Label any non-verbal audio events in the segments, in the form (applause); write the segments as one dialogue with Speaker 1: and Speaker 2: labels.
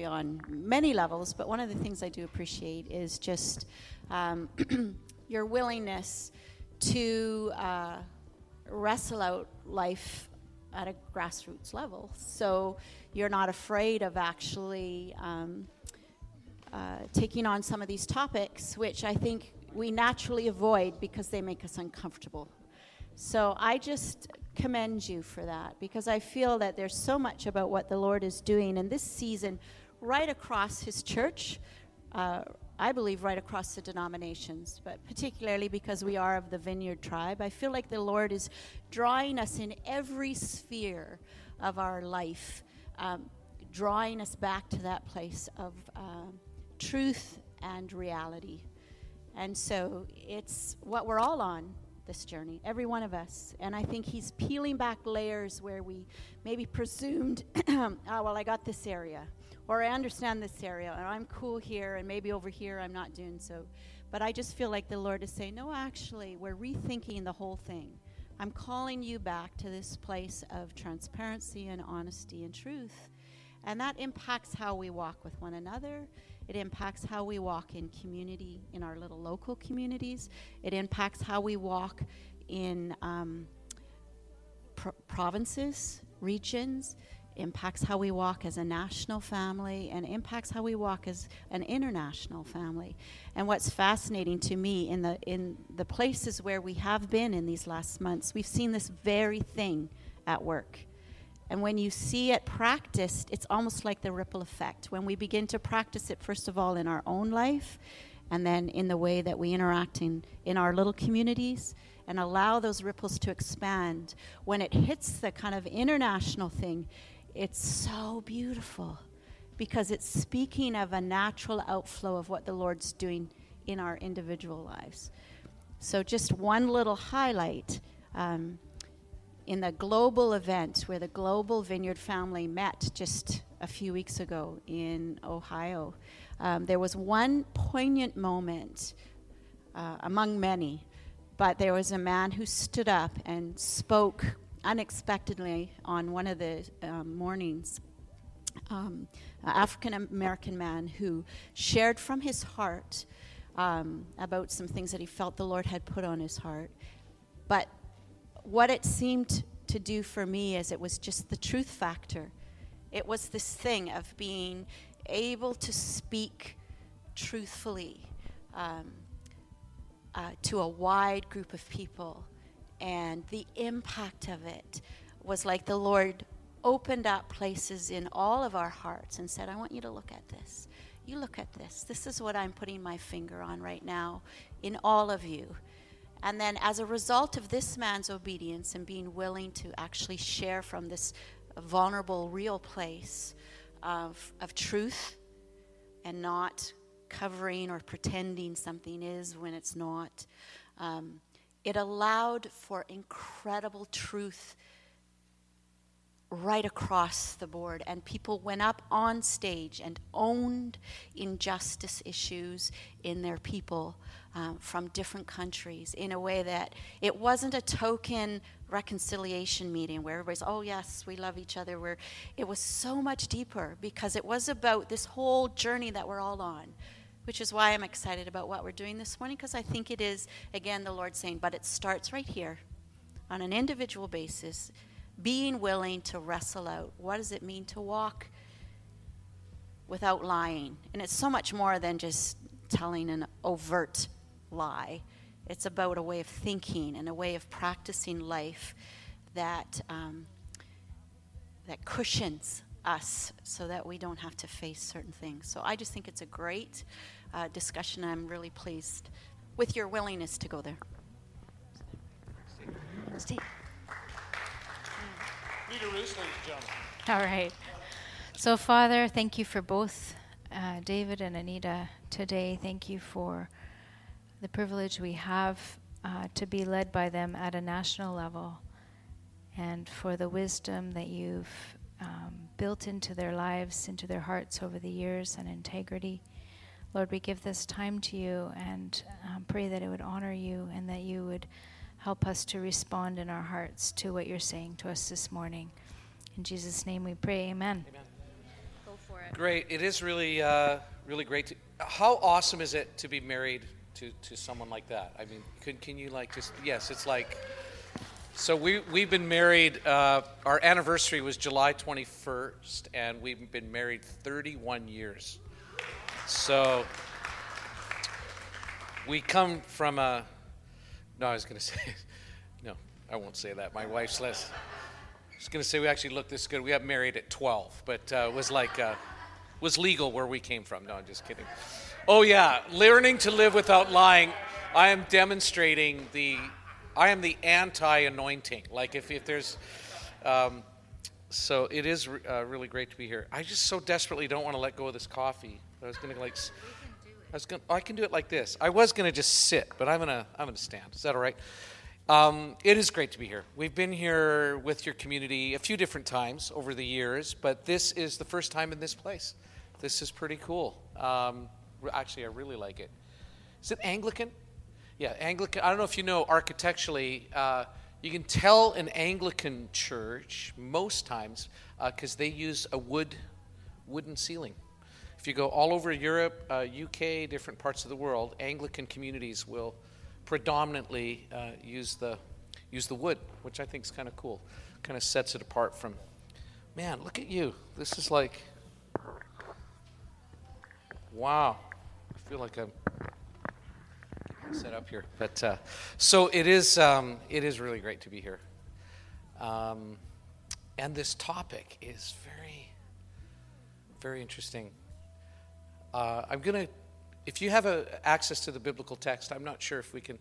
Speaker 1: probably on many levels, but one of the things I do appreciate is just um, (clears throat) your willingness to uh, wrestle out life at a grassroots level. So you're not afraid of actually um, uh, taking on some of these topics, which I think we naturally avoid because they make us uncomfortable. So I just commend you for that because I feel that there's so much about what the Lord is doing in this season right across His church. Uh, I believe right across the denominations, but particularly because we are of the Vineyard tribe, I feel like the Lord is drawing us in every sphere of our life, um, drawing us back to that place of uh, truth and reality. And so it's what we're all on this journey, every one of us. And I think he's peeling back layers where we maybe presumed, oh, (clears throat) well, I got this area, or I understand this area, and I'm cool here, and maybe over here I'm not doing so. But I just feel like the Lord is saying, no, actually, we're rethinking the whole thing. I'm calling you back to this place of transparency and honesty and truth. And that impacts how we walk with one another. It impacts how we walk in community, in our little local communities. It impacts how we walk in um, provinces, regions. Impacts how we walk as a national family and impacts how we walk as an international family. And what's fascinating to me in the in the places where we have been in these last months, we've seen this very thing at work and when you see it practiced, it's almost like the ripple effect. When we begin to practice it, first of all, in our own life, and then in the way that we interact in, in our little communities, and allow those ripples to expand, when it hits the kind of international thing, it's so beautiful because it's speaking of a natural outflow of what the Lord's doing in our individual lives. So, just one little highlight. Um, in the global event where the global vineyard family met just a few weeks ago in Ohio, um, there was one poignant moment uh, among many, but there was a man who stood up and spoke unexpectedly on one of the um, mornings. Um, African American man who shared from his heart um, about some things that he felt the Lord had put on his heart. But what it seemed to do for me is it was just the truth factor. It was this thing of being able to speak truthfully um, uh, to a wide group of people. And the impact of it was like the Lord opened up places in all of our hearts and said, I want you to look at this. You look at this. This is what I'm putting my finger on right now in all of you. And then, as a result of this man's obedience and being willing to actually share from this vulnerable, real place of, of truth and not covering or pretending something is when it's not, um, it allowed for incredible truth right across the board. And people went up on stage and owned injustice issues in their people um, from different countries in a way that it wasn't a token reconciliation meeting where everybody's, oh, yes, we love each other. We're, it was so much deeper because it was about this whole journey that we're all on. Which is why I'm excited about what we're doing this morning, because I think it is, again, the Lord saying, but it starts right here on an individual basis being willing to wrestle out what does it mean to walk without lying. And it's so much more than just telling an overt lie. It's about a way of thinking and a way of practicing life that um, that cushions us so that we don't have to face certain things. So I just think it's a great uh, discussion. I'm really pleased with your willingness to go there. Steve.
Speaker 2: All right. So, Father, thank you for both uh, David and Anita today. Thank you for the privilege we have uh, to be led by them at a national level and for the wisdom that you've um, built into their lives, into their hearts over the years, and integrity. Lord, we give this time to you and um, pray that it would honor you and that you would help us to respond in our hearts to what you're saying to us this morning. In Jesus' name we pray, amen. amen. for it.
Speaker 3: Great. It is really, uh, really great. To, how awesome is it to be married to, to someone like that? I mean, can, can you like just, yes, it's like, so we, we've been married, uh, our anniversary was July 21st, and we've been married 31 years. So we come from a, no, I was going (laughs) to say, no, I won't say that. My wife's less. I was going to say we actually look this good. We got married at 12, but uh, it was like, uh, was legal where we came from. No, I'm just kidding. Oh, yeah, learning to live without lying. I am demonstrating the, I am the anti anointing. Like, if, if there's, um, so it is uh, really great to be here. I just so desperately don't want to let go of this coffee. I was to, like, I was going. I can do it like this. I was to just sit, but I'm gonna. I'm gonna stand. Is that all right? Um, it is great to be here. We've been here with your community a few different times over the years, but this is the first time in this place. This is pretty cool. Um, actually, I really like it. Is it Anglican? Yeah, Anglican. I don't know if you know architecturally, uh, you can tell an Anglican church most times because uh, they use a wood wooden ceiling. If you go all over Europe, uh, UK, different parts of the world, Anglican communities will predominantly uh, use the use the wood, which I think is kind of cool. Kind of sets it apart from. Man, look at you. This is like. Wow, I feel like I'm set up here. But uh, so it is. Um, it is really great to be here. Um, and this topic is very, very interesting. Uh, I'm going to, if you have a, access to the biblical text, I'm not sure if we can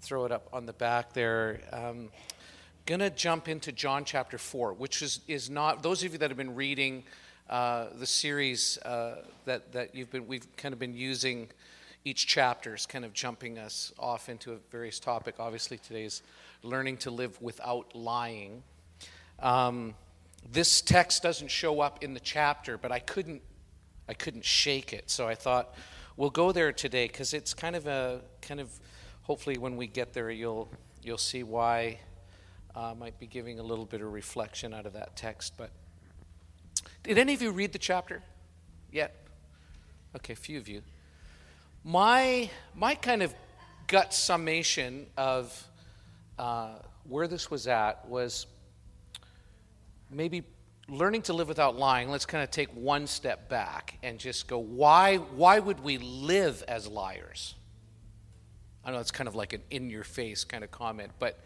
Speaker 3: throw it up on the back there. Um, going to jump into John chapter 4, which is, is not, those of you that have been reading uh, the series uh, that, that you've been, we've kind of been using each chapter is kind of jumping us off into a various topic. Obviously, today's learning to live without lying. Um, this text doesn't show up in the chapter, but I couldn't I couldn't shake it. So I thought we'll go there today because it's kind of a kind of hopefully when we get there you'll you'll see why uh, might be giving a little bit of reflection out of that text. But did any of you read the chapter yet? Okay, a few of you. My my kind of gut summation of uh, where this was at was maybe learning to live without lying, let's kind of take one step back and just go, why, why would we live as liars? I know it's kind of like an in your face kind of comment, but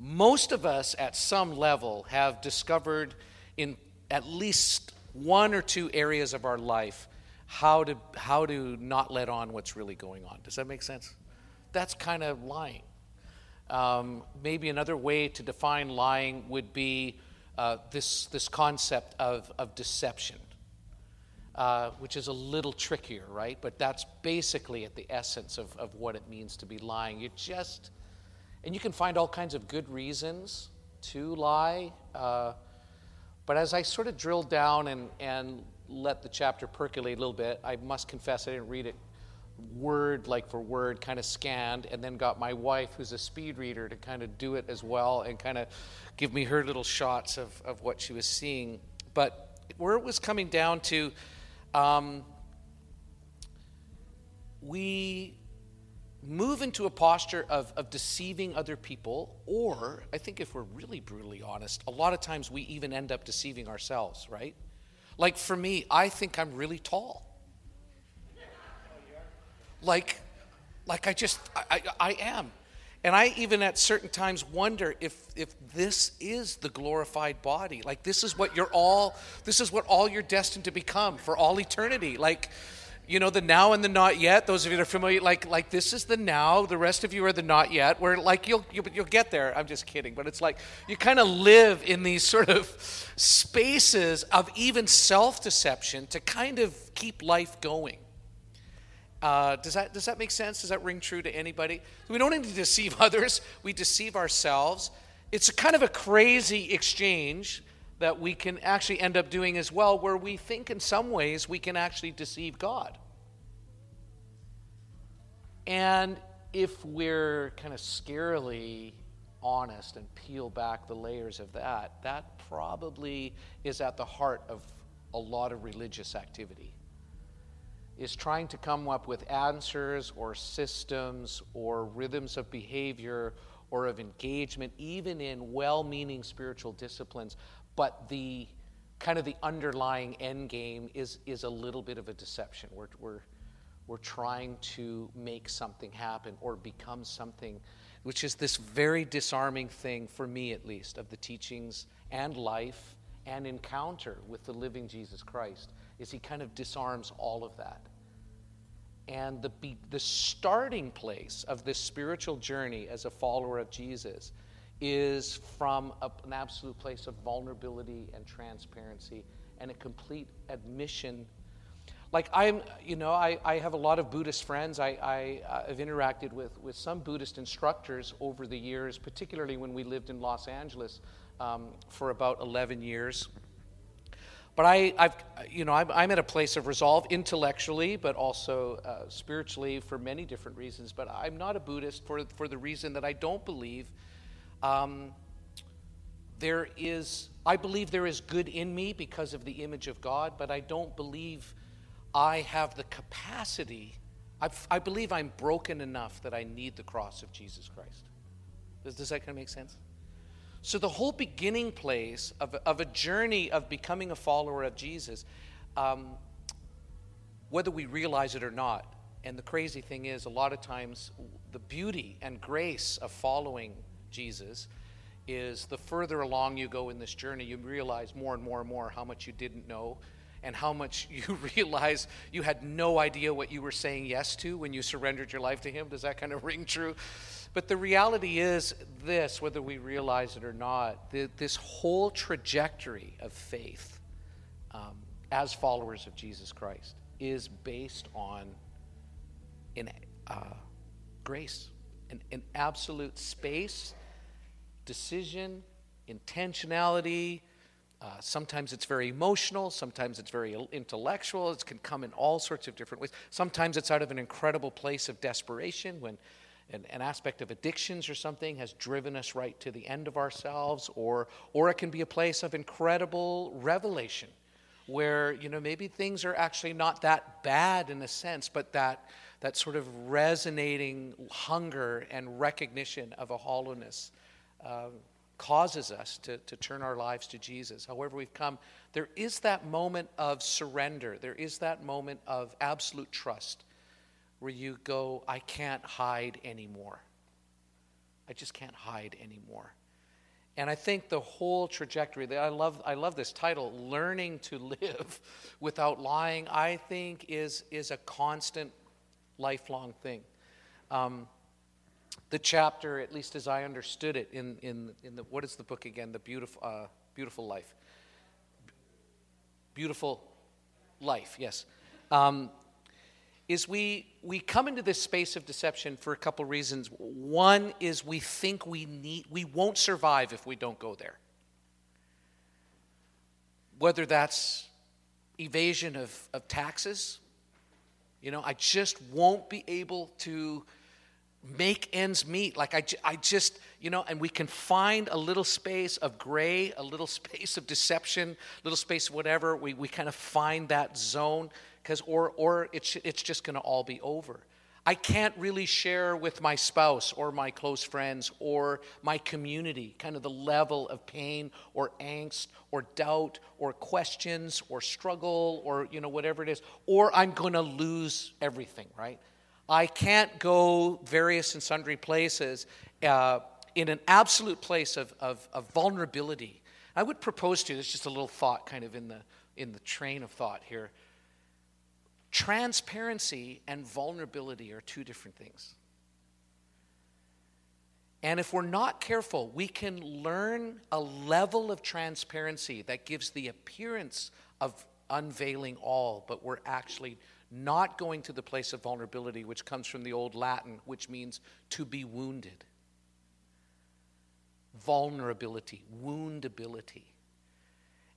Speaker 3: most of us at some level have discovered in at least one or two areas of our life how to, how to not let on what's really going on. Does that make sense? That's kind of lying. Um, maybe another way to define lying would be uh, this, this concept of, of deception, uh, which is a little trickier, right? But that's basically at the essence of, of what it means to be lying. You just, and you can find all kinds of good reasons to lie. Uh, but as I sort of drilled down and, and let the chapter percolate a little bit, I must confess I didn't read it word like for word kind of scanned and then got my wife who's a speed reader to kind of do it as well and kind of give me her little shots of, of what she was seeing. But where it was coming down to um, we move into a posture of, of deceiving other people or i think if we're really brutally honest a lot of times we even end up deceiving ourselves right? Like for me i think i'm really tall like, like I just, I, I am. And I even at certain times wonder if, if this is the glorified body. Like this is what you're all, this is what all you're destined to become for all eternity. Like, you know, the now and the not yet. Those of you that are familiar, like, like this is the now. The rest of you are the not yet. Where like you'll you'll, you'll get there. I'm just kidding, but it's like you kind of live in these sort of spaces of even self-deception to kind of keep life going. Uh, does, that, does that make sense? Does that ring true to anybody? We don't need to deceive (laughs) others, we deceive ourselves. It's kind of a crazy exchange that we can actually end up doing as well, where we think in some ways we can actually deceive God. And if we're kind of scarily honest and peel back the layers of that, that probably is at the heart of a lot of religious activity is trying to come up with answers or systems or rhythms of behavior or of engagement, even in well meaning spiritual disciplines. But the kind of the underlying end game is, is a little bit of a deception. We're, we're, we're trying to make something happen or become something, which is this very disarming thing, for me at least, of the teachings and life and encounter with the living Jesus Christ, is he kind of disarms all of that. And the, the starting place of this spiritual journey as a follower of Jesus is from a, an absolute place of vulnerability and transparency and a complete admission. Like I'm, you know, I, I have a lot of Buddhist friends. I, I, uh, have interacted with, with some Buddhist instructors over the years, particularly when we lived in Los Angeles um, for about 11 years. But I, have you know, I'm, I'm, at a place of resolve intellectually, but also uh, spiritually for many different reasons. But I'm not a Buddhist for, for the reason that I don't believe um, there is, I believe there is good in me because of the image of God, but I don't believe I have the capacity. I've, i believe I'm broken enough that I need the cross of Jesus Christ. Does, does that kind of make sense? So, the whole beginning place of, of a journey of becoming a follower of Jesus, um, whether we realize it or not, and the crazy thing is, a lot of times, the beauty and grace of following Jesus is the further along you go in this journey, you realize more and more and more how much you didn't know and how much (laughs) you realize you had no idea what you were saying yes to when you surrendered your life to Him. Does that kind of (laughs) ring true? But the reality is this, whether we realize it or not, the, this whole trajectory of faith um, as followers of Jesus Christ is based on in, uh, grace, an, an absolute space, decision, intentionality. Uh, sometimes it's very emotional, sometimes it's very intellectual. It can come in all sorts of different ways. Sometimes it's out of an incredible place of desperation when an, an, aspect of addictions or something has driven us right to the end of ourselves, or, or it can be a place of incredible revelation where, you know, maybe things are actually not that bad in a sense, but that, that sort of resonating hunger and recognition of a hollowness uh, causes us to, to turn our lives to Jesus. However, we've come, there is that moment of surrender, there is that moment of absolute trust where you go, I can't hide anymore. I just can't hide anymore. And I think the whole trajectory, that I love, I love this title, Learning to Live (laughs) Without Lying, I think is, is a constant, lifelong thing. Um, the chapter, at least as I understood it, in, in, in the, what is the book again? The Beautiful, uh, beautiful Life. Beautiful Life, yes. Um, is we, we come into this space of deception for a couple reasons. One is we think we need we won't survive if we don't go there. Whether that's evasion of, of taxes, you know, I just won't be able to make ends meet. Like, I, I just, you know, and we can find a little space of gray, a little (laughs) space of deception, a little space of whatever. We, we kind of find that zone because or or it's it's just going to all be over. I can't really share with my spouse or my close friends or my community kind of the level of pain or angst or doubt or questions or struggle or you know whatever it is or I'm going to lose everything, right? I can't go various and sundry places uh, in an absolute place of, of, of vulnerability. I would propose to you, this just a little thought kind of in the, in the train of thought here. Transparency and vulnerability are two different things. And if we're not careful, we can learn a level of transparency that gives the appearance of unveiling all, but we're actually not going to the place of vulnerability, which comes from the old Latin, which means to be wounded. Vulnerability, woundability.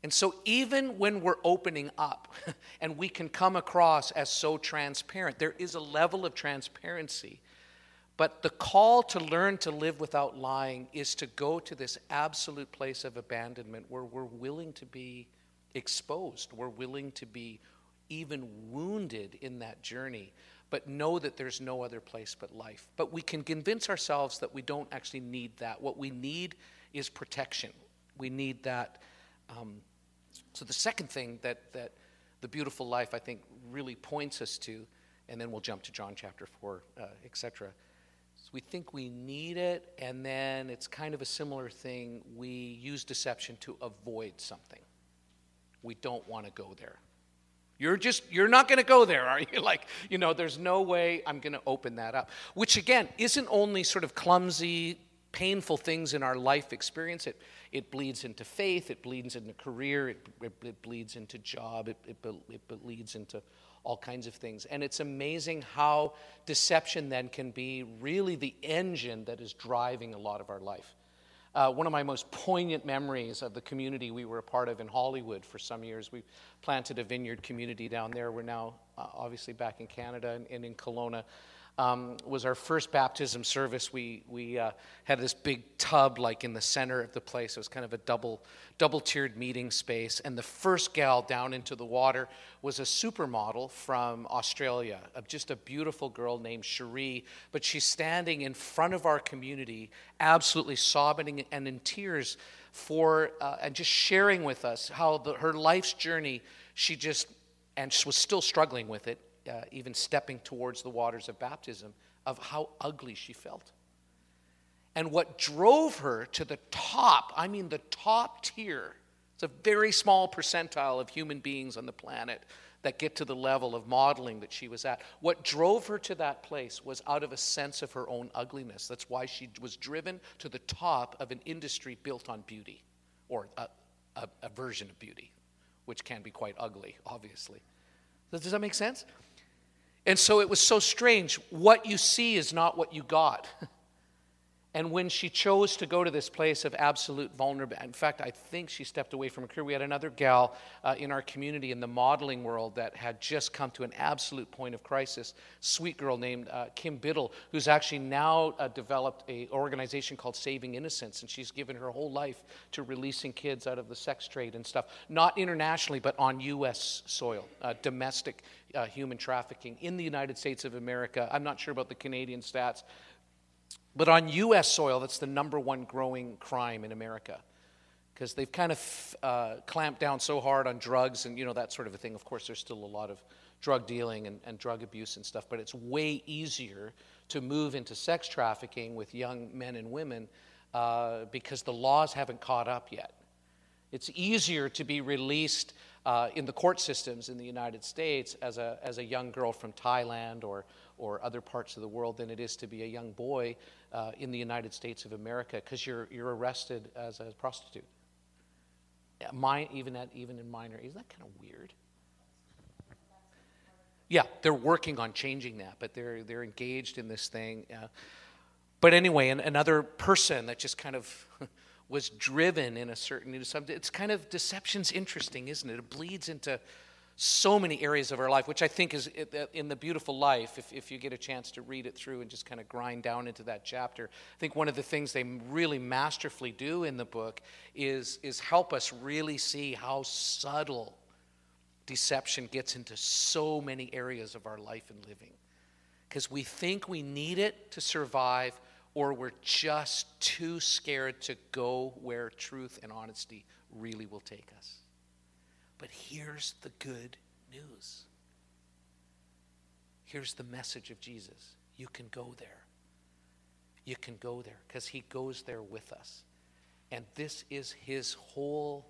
Speaker 3: And so, even when we're opening up (laughs) and we can come across as so transparent, there is a level of transparency. But the call to learn to live without lying is to go to this absolute place of abandonment where we're willing to be exposed. We're willing to be even wounded in that journey, but know that there's no other place but life. But we can convince ourselves that we don't actually need that. What we need is protection. We need that. Um, so the second thing that, that the beautiful life, I think, really points us to, and then we'll jump to John chapter 4, uh, etc. We think we need it, and then it's kind of a similar thing. We use deception to avoid something. We don't want to go there. You're just, you're not going to go there, are you? (laughs) Like, you know, there's no way I'm going to open that up. Which, again, isn't only sort of clumsy, painful things in our life experience. It, it bleeds into faith, it bleeds into career, it, it, it bleeds into job, it, it, it bleeds into all kinds of things. And it's amazing how deception then can be really the engine that is driving a lot of our life. Uh, one of my most poignant memories of the community we were a part of in Hollywood for some years. We planted a vineyard community down there. We're now uh, obviously back in Canada and, and in Kelowna um, was our first baptism service. We, we uh, had this big tub like in the center of the place. It was kind of a double, double tiered meeting space. And the first gal down into the water was a supermodel from Australia, just a beautiful girl named Cherie. But she's standing in front of our community, absolutely sobbing and in tears for, uh, and just sharing with us how the, her life's journey, she just, and she was still struggling with it uh, even stepping towards the waters of baptism, of how ugly she felt. And what drove her to the top, I mean the top tier, it's a very small percentile of human beings on the planet that get to the level of modeling that she was at. What drove her to that place was out of a sense of her own ugliness. That's why she was driven to the top of an industry built on beauty, or a, a, a version of beauty, which can be quite ugly, obviously. Does that make sense? And so it was so strange. What you see is not what you got. (laughs) And when she chose to go to this place of absolute vulnerability, in fact, I think she stepped away from her career. We had another gal uh, in our community in the modeling world that had just come to an absolute point of crisis. Sweet girl named uh, Kim Biddle, who's actually now uh, developed an organization called Saving Innocence, and she's given her whole life to releasing kids out of the sex trade and stuff, not internationally, but on U.S. soil, uh, domestic uh, human trafficking in the United States of America. I'm not sure about the Canadian stats, but on U.S. soil, that's the number one growing crime in America because they've kind of uh, clamped down so hard on drugs and you know that sort of a thing. Of course, there's still a lot of drug dealing and, and drug abuse and stuff, but it's way easier to move into sex trafficking with young men and women uh, because the laws haven't caught up yet. It's easier to be released uh, in the court systems in the United States as a, as a young girl from Thailand or, or other parts of the world than it is to be a young boy uh, in the United States of America because you're, you're arrested as a prostitute. Even, at, even in minor, isn't that kind of weird? Yeah, they're working on changing that, but they're, they're engaged in this thing. Uh, but anyway, an, another person that just kind of (laughs) was driven in a certain, it's kind of, deception's interesting, isn't it? It bleeds into so many areas of our life, which I think is in the beautiful life, if, if you get a chance to read it through and just kind of grind down into that chapter. I think one of the things they really masterfully do in the book is, is help us really see how subtle deception gets into so many areas of our life and living. Because we think we need it to survive, or we're just too scared to go where truth and honesty really will take us. But here's the good news. Here's the message of Jesus. You can go there. You can go there because he goes there with us. And this is his whole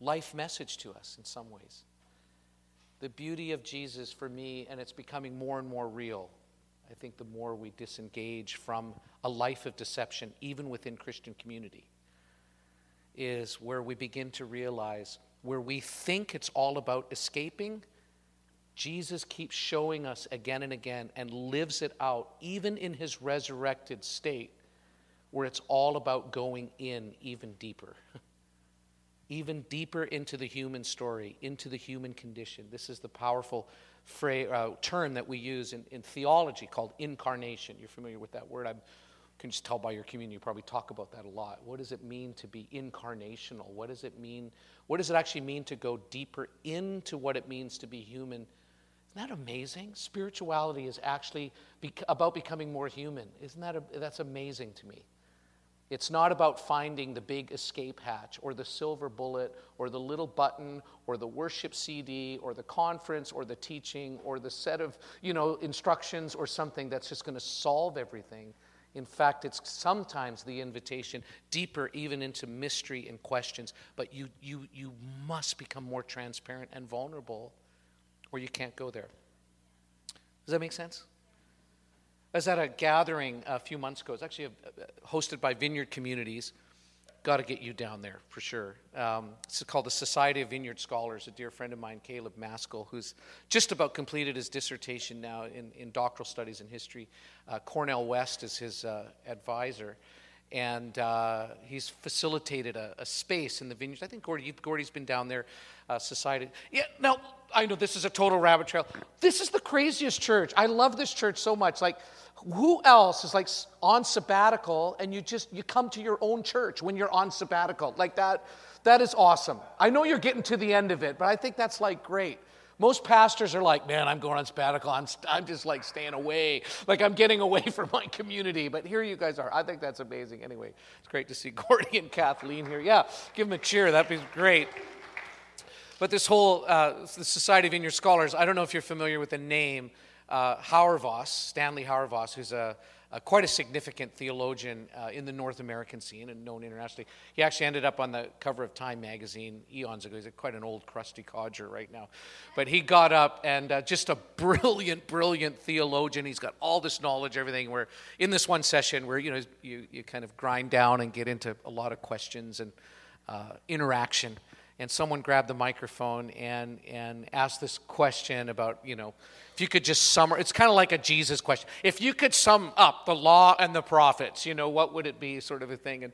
Speaker 3: life message to us in some ways. The beauty of Jesus for me, and it's becoming more and more real. I think the more we disengage from a life of deception, even within Christian community is where we begin to realize where we think it's all about escaping, Jesus keeps showing us again and again and lives it out, even in his resurrected state, where it's all about going in even deeper. (laughs) even deeper into the human story, into the human condition. This is the powerful phrase, uh, term that we use in, in theology called incarnation. You're familiar with that word. I'm can just tell by your communion, you probably talk about that a lot. What does it mean to be incarnational? What does it mean? What does it actually mean to go deeper into what it means to be human? Isn't that amazing? Spirituality is actually about becoming more human. Isn't that a, that's amazing to me? It's not about finding the big escape hatch or the silver bullet or the little button or the worship CD or the conference or the teaching or the set of, you know, instructions or something that's just going to solve everything. In fact, it's sometimes the invitation deeper even into mystery and questions, but you, you, you must become more transparent and vulnerable or you can't go there. Does that make sense? I was at a gathering a few months ago. It's actually uh, uh, hosted by Vineyard Communities. Got to get you down there for sure. Um, it's called the Society of Vineyard Scholars. A dear friend of mine, Caleb Maskell, who's just about completed his dissertation now in, in doctoral studies in history. Uh, Cornel West is his uh, advisor and uh, he's facilitated a, a, space in the vineyards. I think Gordy, Gordy's been down there, uh, society. Yeah, now I know this is a total rabbit trail. This is the craziest church. I love this church so much. Like, who else is like on sabbatical and you just you come to your own church when you're on sabbatical like that? That is awesome. I know you're getting to the end of it, but I think that's like great. Most pastors are like, man, I'm going on sabbatical. I'm, I'm just like staying away. Like I'm getting away (laughs) from my community. But here you guys are. I think that's amazing. Anyway, it's great to see (laughs) Gordy and Kathleen here. Yeah, give them a cheer. That'd be great. But this whole uh, the Society of Vineyard Scholars, I don't know if you're familiar with the name uh, Hauerwas, Stanley Hauerwas, who's a uh, quite a significant theologian uh, in the North American scene and known internationally. He actually ended up on the cover of Time magazine eons ago. He's quite an old, crusty codger right now. But he got up and uh, just a (laughs) brilliant, brilliant theologian. He's got all this knowledge, everything. Where in this one session, where you know you, you kind of grind down and get into a lot of questions and uh, interaction and someone grabbed the microphone and, and asked this question about, you know, if you could just sum, it's kind of like a Jesus question. If you could sum up the law and the prophets, you know, what would it be, sort of a thing. And,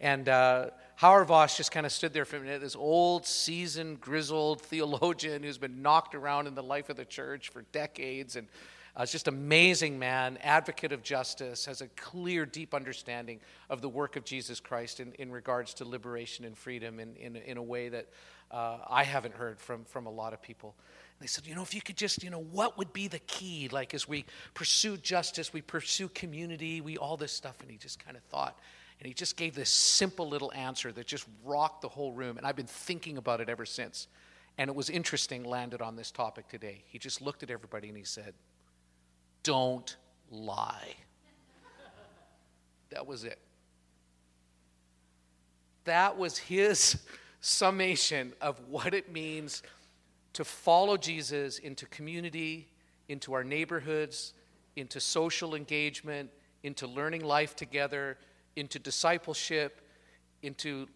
Speaker 3: and uh, Voss just kind of stood there for a minute, this old, seasoned, grizzled (laughs) theologian who's been knocked around in the life of the church for decades and uh, just amazing man, advocate of justice, has a clear, deep understanding of the work of Jesus Christ in, in regards to liberation and freedom in, in, in a way that uh, I haven't heard from, from a lot of people. And they said, you know, if you could just, you know, what would be the key? Like as we pursue justice, we pursue community, we all this stuff. And he just kind of thought, and he just gave this simple little answer that just rocked the whole room. And I've been thinking about it ever since. And it was interesting, landed on this topic today. He just looked at everybody and he said, don't lie. That was it. That was his (laughs) summation of what it means to follow Jesus into community, into our neighborhoods, into social engagement, into learning life together, into discipleship, into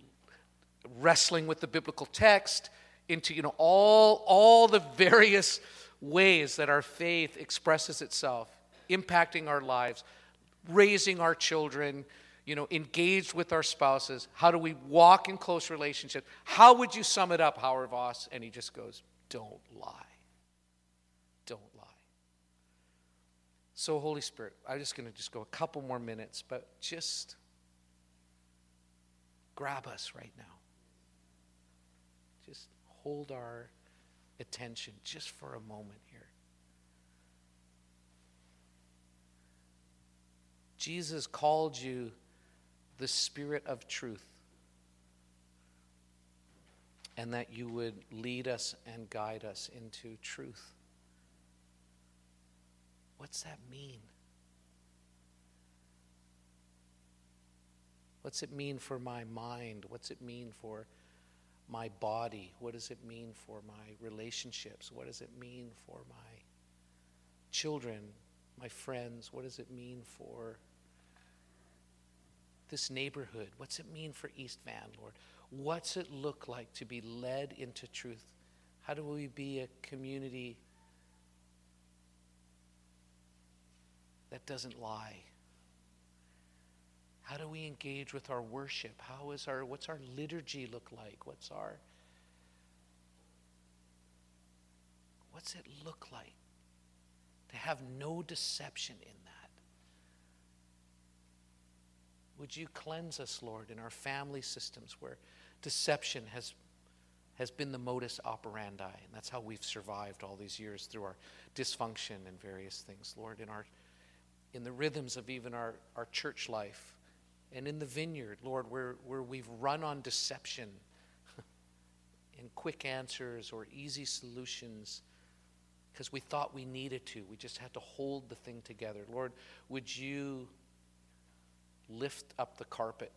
Speaker 3: wrestling with the biblical text, into you know all all the (laughs) various ways that our faith expresses itself, impacting our lives, raising our children, you know, engaged with our spouses. How do we walk in close relationships? How would you sum it up, Hauerwas? And he just goes, Don't lie. Don't lie. So, Holy Spirit, I'm just going to just go a couple more minutes, but just grab us right now. Just hold our attention just for a moment here. Jesus called you the Spirit of truth, and that you would lead us and guide us into truth. What's that mean? What's it mean for my mind? What's it mean for my body? What does it mean for my relationships? What does it mean for my children, my friends? What does it mean for this neighborhood? What's it mean for East Van, Lord? What's it look like to be led into truth? How do we be a community that doesn't lie? How do we engage with our worship? How is our what's our liturgy look like? What's our What's it look like to have no deception in that? Would you cleanse us, Lord, in our family systems where deception has, has been the modus operandi, and that's how we've survived all these years through our dysfunction and various things, Lord, in, our, in the rhythms of even our, our church life and in the vineyard, Lord, where, where we've run on deception (laughs) and quick answers or easy solutions because we thought we needed to. We just had to hold the thing together. Lord, would you lift up the carpet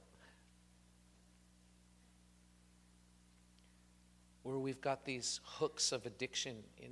Speaker 3: where we've got these hooks of addiction in,